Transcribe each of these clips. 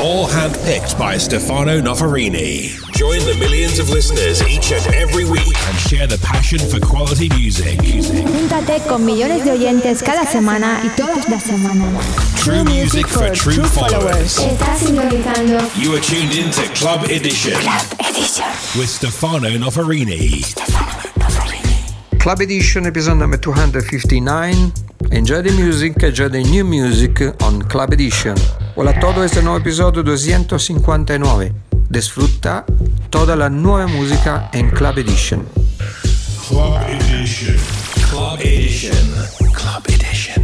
All handpicked by Stefano Noferini. Join the millions of listeners each and every week and share the passion for quality music. Júntate con millones de oyentes cada semana y todas las semanas. True music for true followers. Estás sintonizando You are tuned in to Club Edition Club Edition. with Stefano Noferini. Club Edition episode number 259. Enjoy the music, enjoy the new music on Club Edition. Hola a todos, este nuevo episodio 259. Disfruta toda la nueva música en Club Edition. Club Edition. Club Edition. Club Edition.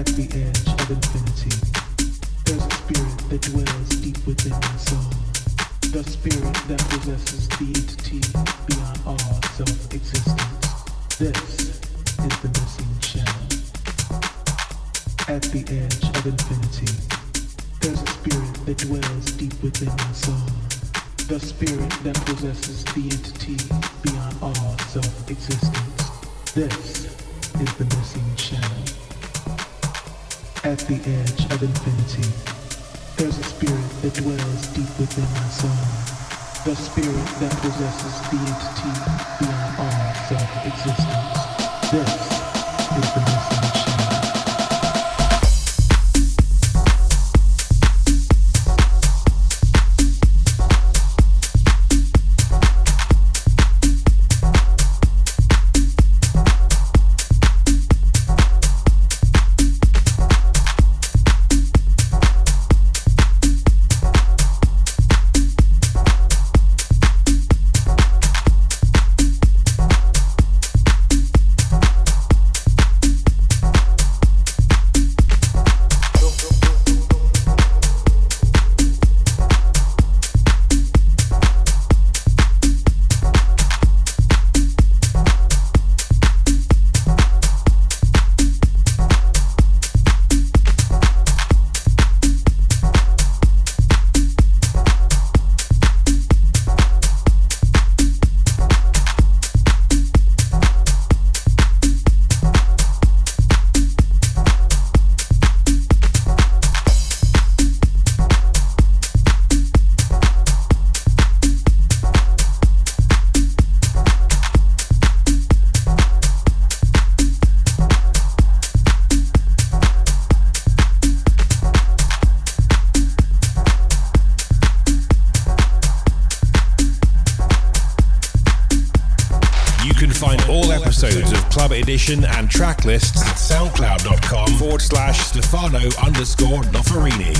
at the edge of infinity, there's a spirit that dwells deep within the soul, the spirit that possesses the entity. Edition and track lists at soundcloud.com forward slash Stefano underscore Noferini.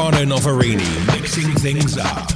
Stefano Noferini mixing things up.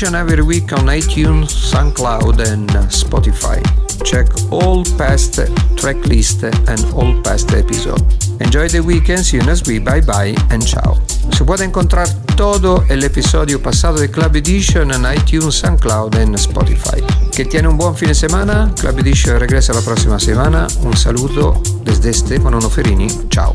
Edition every week on iTunes, SoundCloud, and Spotify. Check all past track list and all past episodes. Enjoy the weekend, see you next week, bye bye and ciao. Se puede encontrar todo el episodio pasado Club Edition en iTunes, SoundCloud y Spotify. Que tiene un buen fin de semana. Club Edition regresa la próxima semana. Un saludo desde Stefano Noferini. Ciao.